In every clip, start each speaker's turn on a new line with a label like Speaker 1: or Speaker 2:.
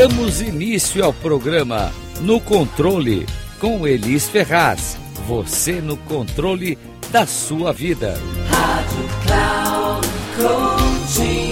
Speaker 1: Damos início ao programa No Controle com Elis Ferraz. Você no controle da sua vida. Rádio Cloud Coaching.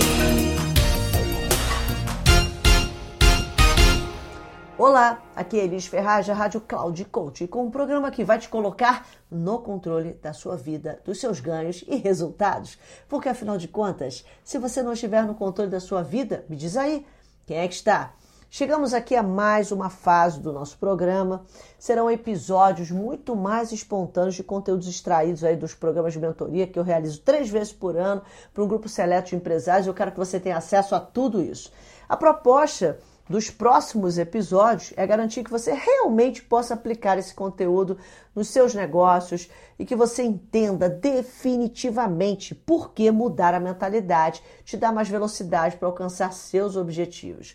Speaker 2: Olá, aqui é Elis Ferraz da Rádio Cloud Coaching, com um programa que vai te colocar no controle da sua vida, dos seus ganhos e resultados. Porque afinal de contas, se você não estiver no controle da sua vida, me diz aí, quem é que está? Chegamos aqui a mais uma fase do nosso programa. Serão episódios muito mais espontâneos de conteúdos extraídos aí dos programas de mentoria que eu realizo três vezes por ano para um grupo seleto de empresários. Eu quero que você tenha acesso a tudo isso. A proposta dos próximos episódios é garantir que você realmente possa aplicar esse conteúdo nos seus negócios e que você entenda definitivamente por que mudar a mentalidade te dá mais velocidade para alcançar seus objetivos.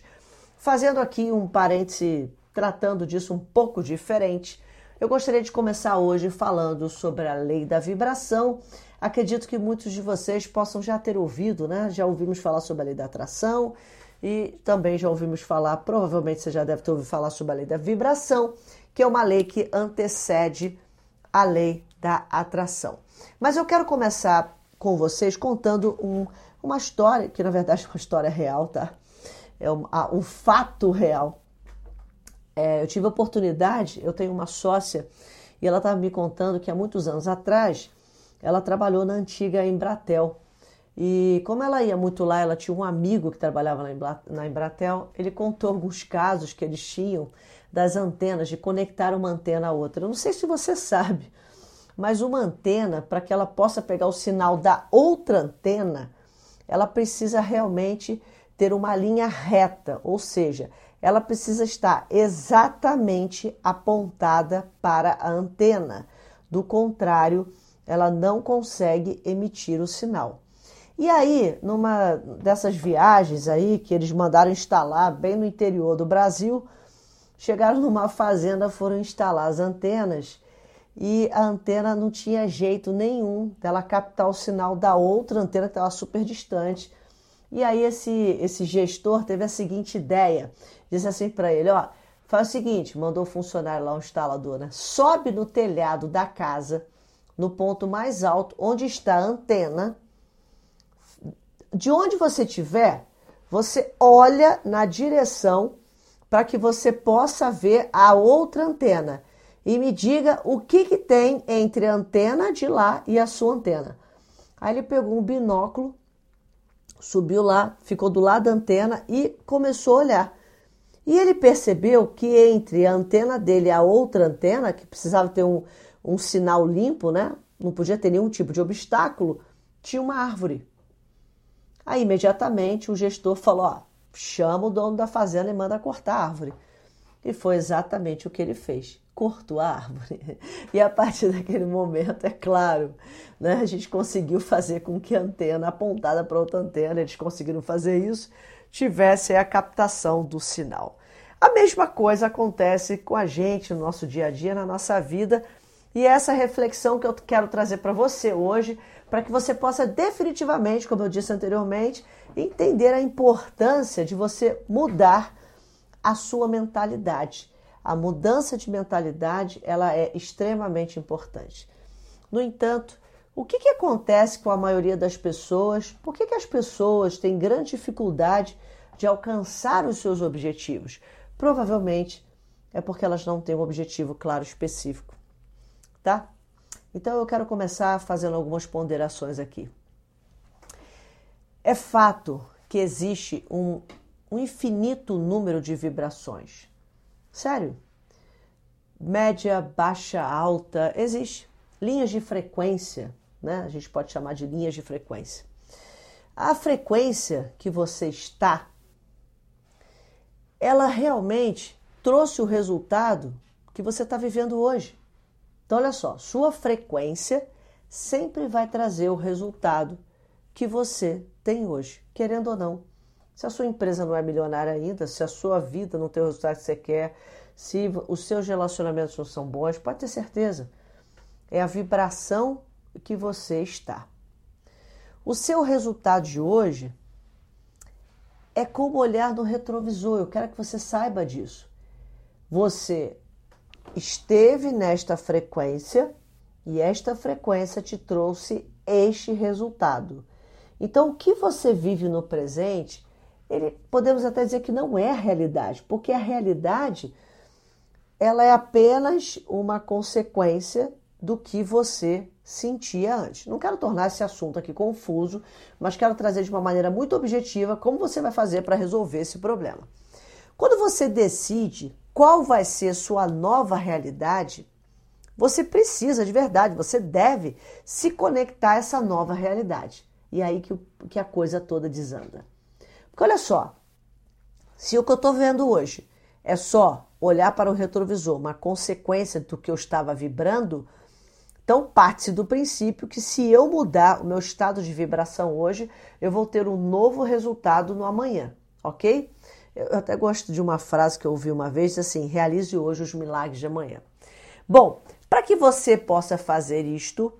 Speaker 2: Fazendo aqui um parêntese, tratando disso um pouco diferente, eu gostaria de começar hoje falando sobre a lei da vibração. Acredito que muitos de vocês possam já ter ouvido, né? Já ouvimos falar sobre a lei da atração e também já ouvimos falar, provavelmente você já deve ter ouvido falar sobre a lei da vibração, que é uma lei que antecede a lei da atração. Mas eu quero começar com vocês contando um, uma história, que na verdade é uma história real, tá? É um, um fato real. É, eu tive a oportunidade, eu tenho uma sócia e ela estava me contando que há muitos anos atrás ela trabalhou na antiga Embratel. E como ela ia muito lá, ela tinha um amigo que trabalhava na Embratel, ele contou alguns casos que eles tinham das antenas, de conectar uma antena a outra. Eu não sei se você sabe, mas uma antena, para que ela possa pegar o sinal da outra antena, ela precisa realmente ter uma linha reta, ou seja, ela precisa estar exatamente apontada para a antena. Do contrário, ela não consegue emitir o sinal. E aí, numa dessas viagens aí que eles mandaram instalar bem no interior do Brasil, chegaram numa fazenda, foram instalar as antenas e a antena não tinha jeito nenhum dela captar o sinal da outra antena que estava super distante e aí esse, esse gestor teve a seguinte ideia, disse assim para ele, ó, faz o seguinte, mandou o funcionário lá, um instalador, né? Sobe no telhado da casa, no ponto mais alto, onde está a antena. De onde você estiver, você olha na direção para que você possa ver a outra antena e me diga o que, que tem entre a antena de lá e a sua antena. Aí ele pegou um binóculo subiu lá, ficou do lado da antena e começou a olhar. E ele percebeu que entre a antena dele e a outra antena, que precisava ter um, um sinal limpo, né? Não podia ter nenhum tipo de obstáculo, tinha uma árvore. Aí imediatamente o gestor falou: ó, chama o dono da fazenda e manda cortar a árvore. E foi exatamente o que ele fez cortou a árvore. E a partir daquele momento, é claro, né, a gente conseguiu fazer com que a antena apontada para outra antena, eles conseguiram fazer isso, tivesse a captação do sinal. A mesma coisa acontece com a gente no nosso dia a dia, na nossa vida, e é essa reflexão que eu quero trazer para você hoje, para que você possa definitivamente, como eu disse anteriormente, entender a importância de você mudar a sua mentalidade a mudança de mentalidade ela é extremamente importante. No entanto, o que, que acontece com a maioria das pessoas? Por que, que as pessoas têm grande dificuldade de alcançar os seus objetivos? Provavelmente é porque elas não têm um objetivo claro específico, tá? Então eu quero começar fazendo algumas ponderações aqui. É fato que existe um, um infinito número de vibrações. Sério. Média, baixa, alta, existe. Linhas de frequência, né? A gente pode chamar de linhas de frequência. A frequência que você está, ela realmente trouxe o resultado que você está vivendo hoje. Então, olha só, sua frequência sempre vai trazer o resultado que você tem hoje, querendo ou não. Se a sua empresa não é milionária ainda, se a sua vida não tem o resultado que você quer, se os seus relacionamentos não são bons, pode ter certeza. É a vibração que você está. O seu resultado de hoje é como olhar no retrovisor. Eu quero que você saiba disso. Você esteve nesta frequência e esta frequência te trouxe este resultado. Então, o que você vive no presente, ele, podemos até dizer que não é a realidade, porque a realidade ela é apenas uma consequência do que você sentia antes. Não quero tornar esse assunto aqui confuso, mas quero trazer de uma maneira muito objetiva como você vai fazer para resolver esse problema. Quando você decide qual vai ser sua nova realidade, você precisa de verdade, você deve se conectar a essa nova realidade. E é aí que, que a coisa toda desanda. Porque olha só, se o que eu estou vendo hoje é só olhar para o retrovisor, uma consequência do que eu estava vibrando, então parte-se do princípio que se eu mudar o meu estado de vibração hoje, eu vou ter um novo resultado no amanhã, ok? Eu até gosto de uma frase que eu ouvi uma vez, assim, realize hoje os milagres de amanhã. Bom, para que você possa fazer isto,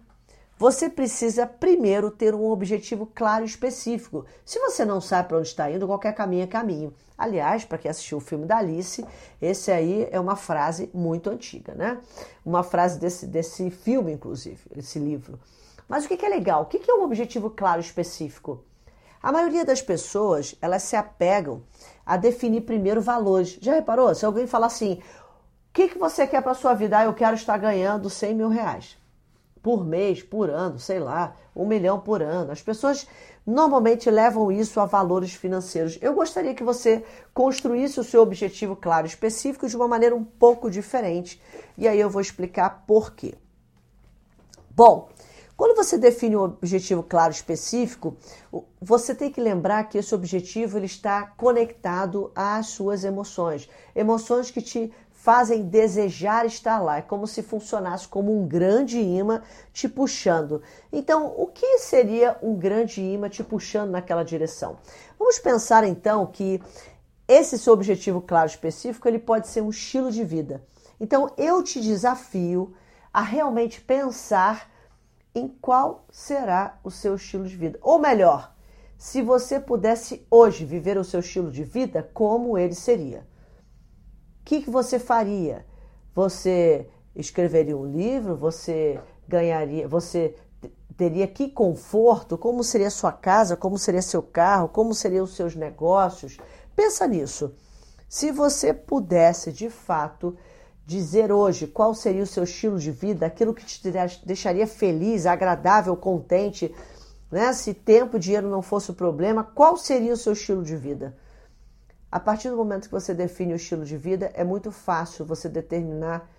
Speaker 2: você precisa primeiro ter um objetivo claro e específico. Se você não sabe para onde está indo, qualquer caminho é caminho. Aliás, para quem assistiu o filme da Alice, esse aí é uma frase muito antiga, né? Uma frase desse, desse filme, inclusive, esse livro. Mas o que é legal? O que é um objetivo claro e específico? A maioria das pessoas, elas se apegam a definir primeiro valores. Já reparou? Se alguém falar assim, o que, que você quer para a sua vida? Ah, eu quero estar ganhando 100 mil reais por mês, por ano, sei lá, um milhão por ano. As pessoas normalmente levam isso a valores financeiros. Eu gostaria que você construísse o seu objetivo claro, específico, de uma maneira um pouco diferente. E aí eu vou explicar por quê. Bom, quando você define um objetivo claro específico, você tem que lembrar que esse objetivo ele está conectado às suas emoções. Emoções que te fazem desejar estar lá. É como se funcionasse como um grande imã te puxando. Então, o que seria um grande imã te puxando naquela direção? Vamos pensar então que esse seu objetivo claro específico, ele pode ser um estilo de vida. Então, eu te desafio a realmente pensar em qual será o seu estilo de vida. Ou melhor, se você pudesse hoje viver o seu estilo de vida, como ele seria? Que, que você faria? Você escreveria um livro? Você ganharia? Você teria que conforto? Como seria sua casa? Como seria seu carro? Como seriam os seus negócios? Pensa nisso. Se você pudesse de fato dizer hoje qual seria o seu estilo de vida, aquilo que te deixaria feliz, agradável, contente, né? Se tempo e dinheiro não fosse o problema, qual seria o seu estilo de vida? A partir do momento que você define o estilo de vida, é muito fácil você determinar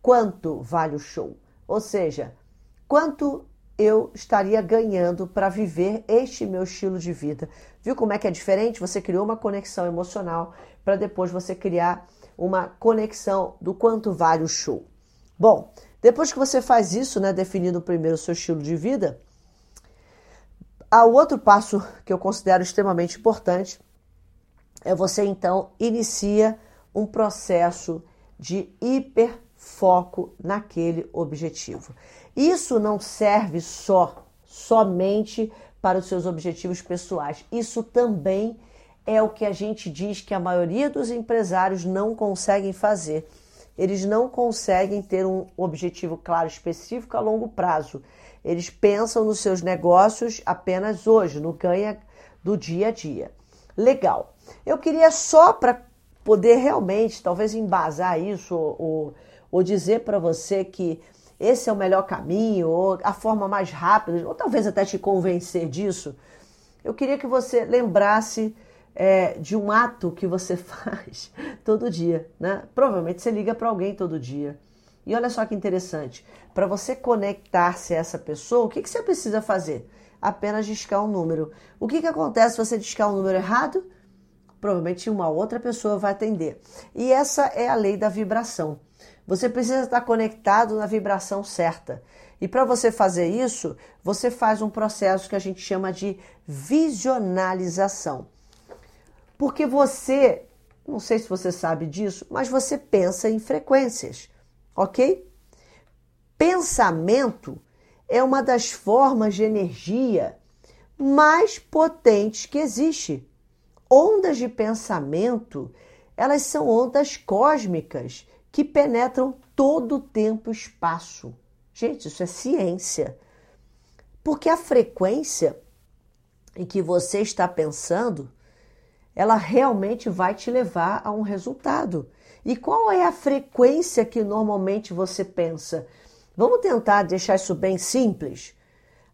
Speaker 2: quanto vale o show. Ou seja, quanto eu estaria ganhando para viver este meu estilo de vida. Viu como é que é diferente? Você criou uma conexão emocional para depois você criar uma conexão do quanto vale o show. Bom, depois que você faz isso, né, definindo primeiro o seu estilo de vida, há outro passo que eu considero extremamente importante, é você então inicia um processo de hiperfoco naquele objetivo. Isso não serve só, somente para os seus objetivos pessoais. Isso também é o que a gente diz que a maioria dos empresários não conseguem fazer. Eles não conseguem ter um objetivo claro, específico a longo prazo. Eles pensam nos seus negócios apenas hoje, no ganha do dia a dia. Legal. Eu queria só para poder realmente, talvez embasar isso ou, ou, dizer para você que esse é o melhor caminho, ou a forma mais rápida, ou talvez até te convencer disso, eu queria que você lembrasse é, de um ato que você faz todo dia, né? Provavelmente você liga para alguém todo dia. E olha só que interessante, para você conectar-se a essa pessoa, o que, que você precisa fazer? Apenas discar um número. O que, que acontece se você discar um número errado? Provavelmente uma outra pessoa vai atender. E essa é a lei da vibração. Você precisa estar conectado na vibração certa. E para você fazer isso, você faz um processo que a gente chama de visionalização. Porque você, não sei se você sabe disso, mas você pensa em frequências, ok? Pensamento é uma das formas de energia mais potentes que existe. Ondas de pensamento, elas são ondas cósmicas que penetram todo o tempo e espaço. Gente, isso é ciência. Porque a frequência em que você está pensando, ela realmente vai te levar a um resultado. E qual é a frequência que normalmente você pensa? Vamos tentar deixar isso bem simples.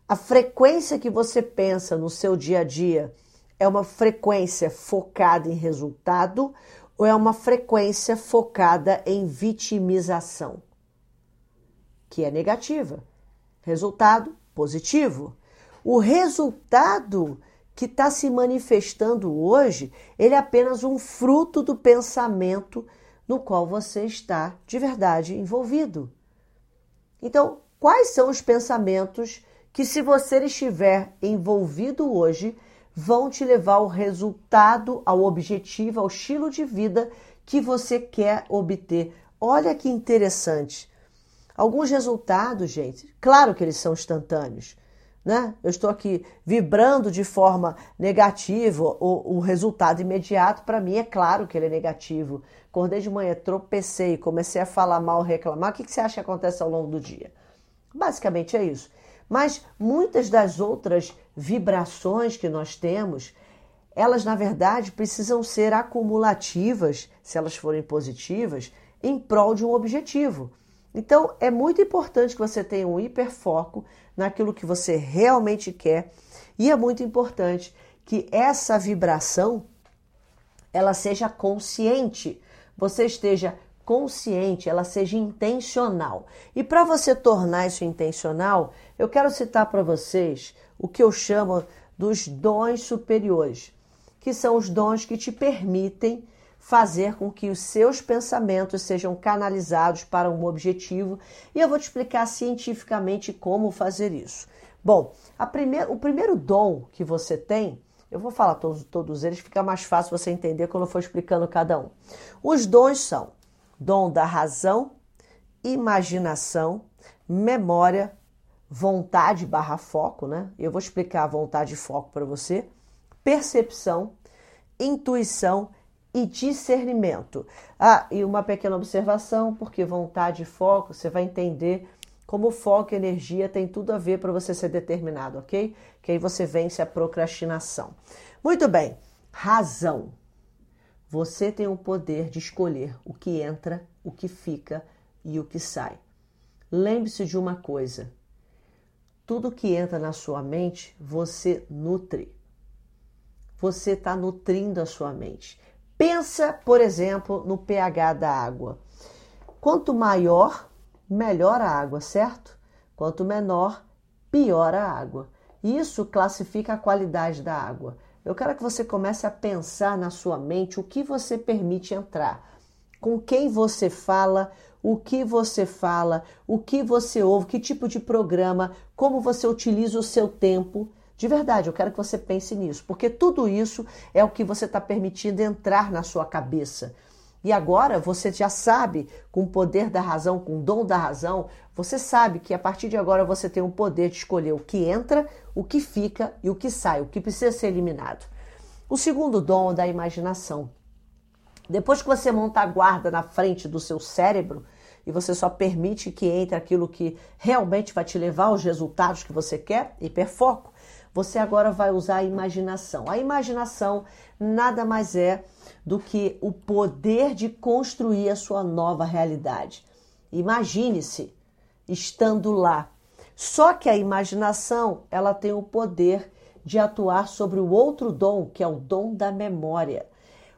Speaker 2: A frequência que você pensa no seu dia a dia é uma frequência focada em resultado ou é uma frequência focada em vitimização? Que é negativa. Resultado positivo. O resultado que está se manifestando hoje, ele é apenas um fruto do pensamento no qual você está de verdade envolvido. Então, quais são os pensamentos que, se você estiver envolvido hoje, vão te levar ao resultado, ao objetivo, ao estilo de vida que você quer obter? Olha que interessante. Alguns resultados, gente, claro que eles são instantâneos né? Eu estou aqui vibrando de forma negativa, o, o resultado imediato para mim é claro que ele é negativo. Acordei de manhã, tropecei, comecei a falar mal, reclamar. O que, que você acha que acontece ao longo do dia? Basicamente é isso. Mas muitas das outras vibrações que nós temos, elas na verdade precisam ser acumulativas, se elas forem positivas, em prol de um objetivo. Então, é muito importante que você tenha um hiperfoco naquilo que você realmente quer e é muito importante que essa vibração ela seja consciente, você esteja consciente, ela seja intencional. E para você tornar isso intencional, eu quero citar para vocês o que eu chamo dos dons superiores, que são os dons que te permitem fazer com que os seus pensamentos sejam canalizados para um objetivo e eu vou te explicar cientificamente como fazer isso. Bom, primeir, o primeiro dom que você tem, eu vou falar todos, todos eles, fica mais fácil você entender quando eu for explicando cada um. Os dons são dom da razão, imaginação, memória, vontade barra foco, né? Eu vou explicar a vontade e foco para você, percepção, intuição e discernimento. Ah, e uma pequena observação, porque vontade e foco, você vai entender como foco e energia tem tudo a ver para você ser determinado, ok? Que aí você vence a procrastinação. Muito bem, razão. Você tem o poder de escolher o que entra, o que fica e o que sai. Lembre-se de uma coisa: tudo que entra na sua mente, você nutre. Você está nutrindo a sua mente. Pensa, por exemplo, no pH da água. Quanto maior, melhor a água, certo? Quanto menor, pior a água. Isso classifica a qualidade da água. Eu quero que você comece a pensar na sua mente o que você permite entrar, com quem você fala, o que você fala, o que você ouve, que tipo de programa, como você utiliza o seu tempo. De verdade, eu quero que você pense nisso, porque tudo isso é o que você está permitindo entrar na sua cabeça. E agora você já sabe, com o poder da razão, com o dom da razão, você sabe que a partir de agora você tem o poder de escolher o que entra, o que fica e o que sai, o que precisa ser eliminado. O segundo dom é da imaginação. Depois que você monta a guarda na frente do seu cérebro e você só permite que entre aquilo que realmente vai te levar aos resultados que você quer, hiperfoco, você agora vai usar a imaginação. A imaginação nada mais é do que o poder de construir a sua nova realidade. Imagine-se estando lá. Só que a imaginação, ela tem o poder de atuar sobre o outro dom, que é o dom da memória.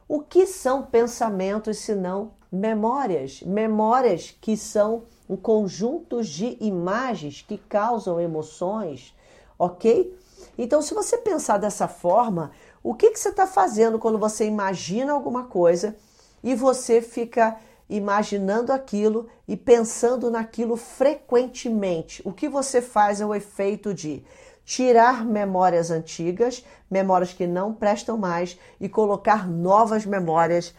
Speaker 2: O que são pensamentos senão memórias? Memórias que são um conjunto de imagens que causam emoções, ok? Então, se você pensar dessa forma, o que, que você está fazendo quando você imagina alguma coisa e você fica imaginando aquilo e pensando naquilo frequentemente? O que você faz é o efeito de tirar memórias antigas, memórias que não prestam mais, e colocar novas memórias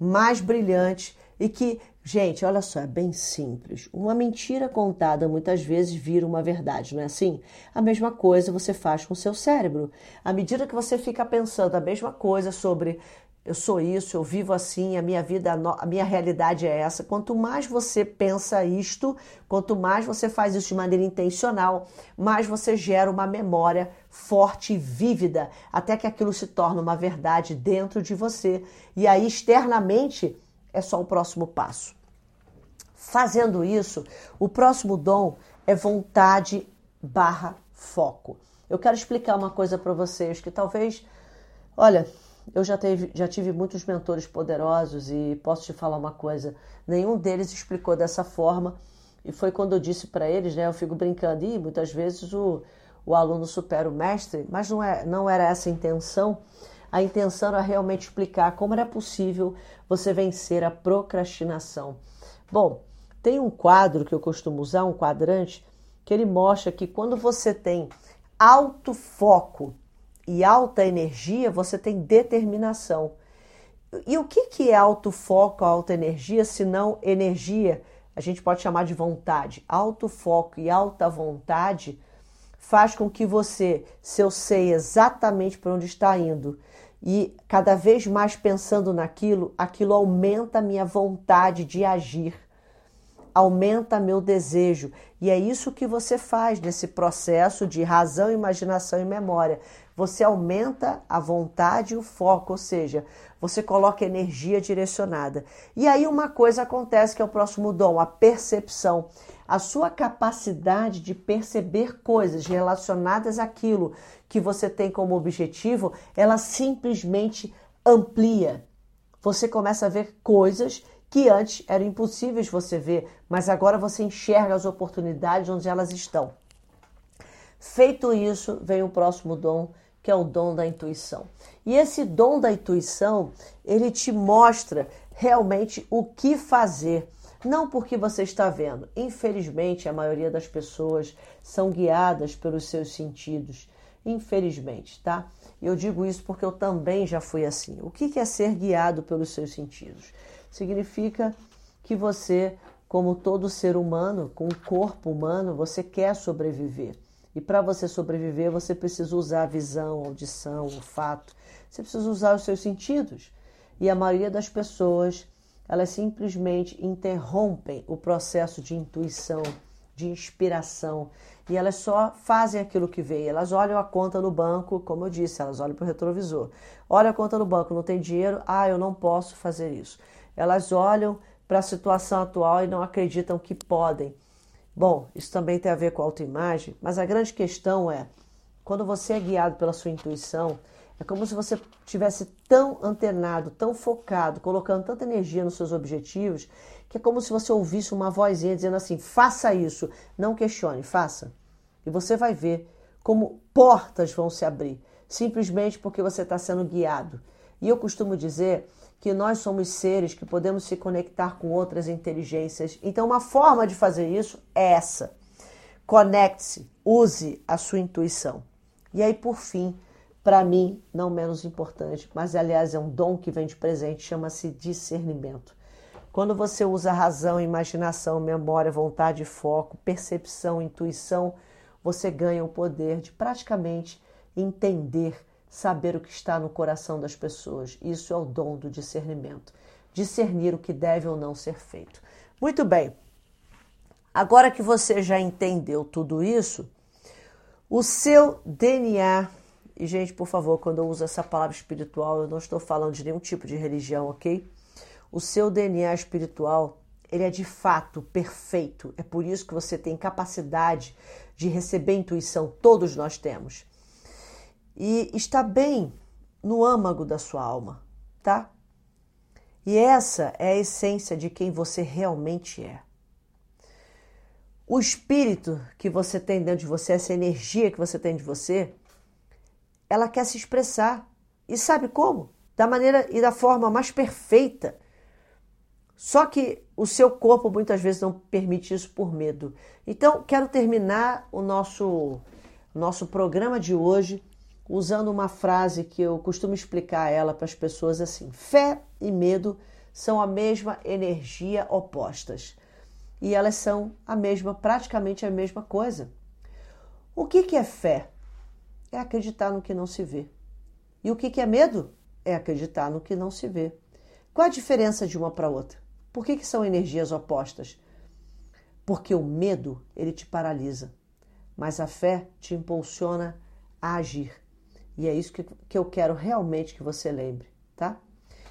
Speaker 2: mais brilhantes e que Gente, olha só, é bem simples. Uma mentira contada muitas vezes vira uma verdade, não é assim? A mesma coisa você faz com o seu cérebro. À medida que você fica pensando a mesma coisa sobre eu sou isso, eu vivo assim, a minha vida, a minha realidade é essa. Quanto mais você pensa isto, quanto mais você faz isso de maneira intencional, mais você gera uma memória forte e vívida, até que aquilo se torna uma verdade dentro de você. E aí, externamente, é só o próximo passo. Fazendo isso, o próximo dom é vontade barra foco. Eu quero explicar uma coisa para vocês que talvez, olha, eu já, teve, já tive muitos mentores poderosos e posso te falar uma coisa: nenhum deles explicou dessa forma. E foi quando eu disse para eles, né? Eu fico brincando, e muitas vezes o, o aluno supera o mestre, mas não, é, não era essa a intenção. A intenção era realmente explicar como era possível você vencer a procrastinação. Bom, tem um quadro que eu costumo usar, um quadrante, que ele mostra que quando você tem alto foco e alta energia, você tem determinação. E o que, que é alto foco, alta energia, se não energia? A gente pode chamar de vontade. Alto foco e alta vontade faz com que você, se eu sei exatamente para onde está indo, e cada vez mais pensando naquilo, aquilo aumenta a minha vontade de agir, aumenta meu desejo. E é isso que você faz nesse processo de razão, imaginação e memória. Você aumenta a vontade e o foco, ou seja, você coloca energia direcionada. E aí uma coisa acontece que é o próximo dom, a percepção. A sua capacidade de perceber coisas relacionadas àquilo que você tem como objetivo, ela simplesmente amplia. Você começa a ver coisas que antes eram impossíveis você ver, mas agora você enxerga as oportunidades onde elas estão. Feito isso, vem o próximo dom, que é o dom da intuição. E esse dom da intuição, ele te mostra realmente o que fazer, não porque você está vendo. Infelizmente, a maioria das pessoas são guiadas pelos seus sentidos infelizmente, tá? Eu digo isso porque eu também já fui assim. O que é ser guiado pelos seus sentidos? Significa que você, como todo ser humano, com o corpo humano, você quer sobreviver. E para você sobreviver, você precisa usar a visão, a audição, o olfato. Você precisa usar os seus sentidos. E a maioria das pessoas, elas simplesmente interrompem o processo de intuição, de inspiração, e elas só fazem aquilo que vê. Elas olham a conta no banco, como eu disse, elas olham para o retrovisor. Olha a conta no banco, não tem dinheiro, ah, eu não posso fazer isso. Elas olham para a situação atual e não acreditam que podem. Bom, isso também tem a ver com autoimagem, mas a grande questão é, quando você é guiado pela sua intuição, é como se você tivesse tão antenado, tão focado, colocando tanta energia nos seus objetivos, que é como se você ouvisse uma vozinha dizendo assim: faça isso, não questione, faça. E você vai ver como portas vão se abrir, simplesmente porque você está sendo guiado. E eu costumo dizer que nós somos seres que podemos se conectar com outras inteligências. Então, uma forma de fazer isso é essa. Conecte-se, use a sua intuição. E aí, por fim, para mim, não menos importante, mas aliás é um dom que vem de presente, chama-se discernimento. Quando você usa razão, imaginação, memória, vontade, foco, percepção, intuição, você ganha o poder de praticamente entender, saber o que está no coração das pessoas. Isso é o dom do discernimento. Discernir o que deve ou não ser feito. Muito bem. Agora que você já entendeu tudo isso, o seu DNA e, gente, por favor, quando eu uso essa palavra espiritual, eu não estou falando de nenhum tipo de religião, ok? O seu DNA espiritual, ele é de fato perfeito. É por isso que você tem capacidade de receber intuição, todos nós temos. E está bem no âmago da sua alma, tá? E essa é a essência de quem você realmente é. O espírito que você tem dentro de você, essa energia que você tem de você, ela quer se expressar. E sabe como? Da maneira e da forma mais perfeita. Só que o seu corpo muitas vezes não permite isso por medo. Então, quero terminar o nosso, nosso programa de hoje usando uma frase que eu costumo explicar ela para as pessoas assim: fé e medo são a mesma energia opostas. E elas são a mesma, praticamente a mesma coisa. O que, que é fé? É acreditar no que não se vê. E o que, que é medo? É acreditar no que não se vê. Qual a diferença de uma para outra? Por que, que são energias opostas? Porque o medo ele te paralisa, mas a fé te impulsiona a agir. E é isso que, que eu quero realmente que você lembre, tá?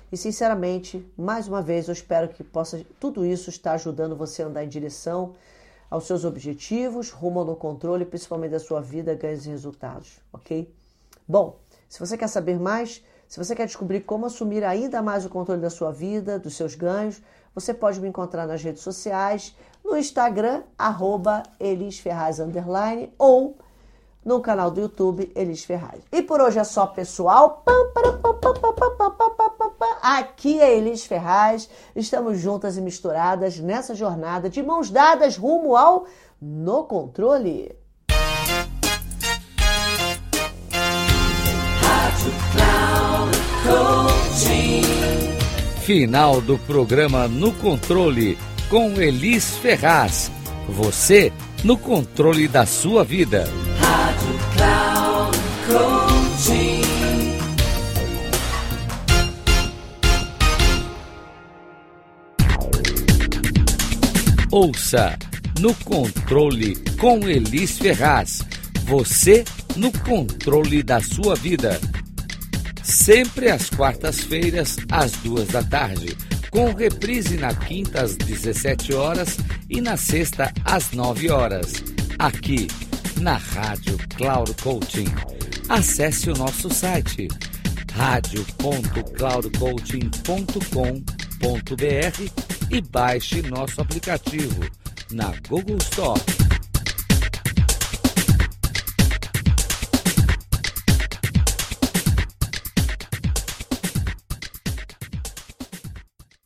Speaker 2: E sinceramente, mais uma vez, eu espero que possa tudo isso estar ajudando você a andar em direção aos seus objetivos, rumo no controle, principalmente da sua vida, ganhos e resultados, ok? Bom, se você quer saber mais, se você quer descobrir como assumir ainda mais o controle da sua vida, dos seus ganhos, você pode me encontrar nas redes sociais, no Instagram, arroba Elis Ferraz, ou no canal do YouTube Elis Ferraz. E por hoje é só, pessoal. Aqui é Elis Ferraz. Estamos juntas e misturadas nessa jornada de mãos dadas rumo ao No Controle.
Speaker 1: Final do programa No Controle com Elis Ferraz. Você no controle da sua vida. Ouça no controle com Elis Ferraz. Você no controle da sua vida. Sempre às quartas-feiras, às duas da tarde, com reprise na quinta às 17 horas e na sexta às 9 horas. Aqui na Rádio Cloud Coaching. Acesse o nosso site radio.cloudcoaching.com.br e baixe nosso aplicativo na Google Store.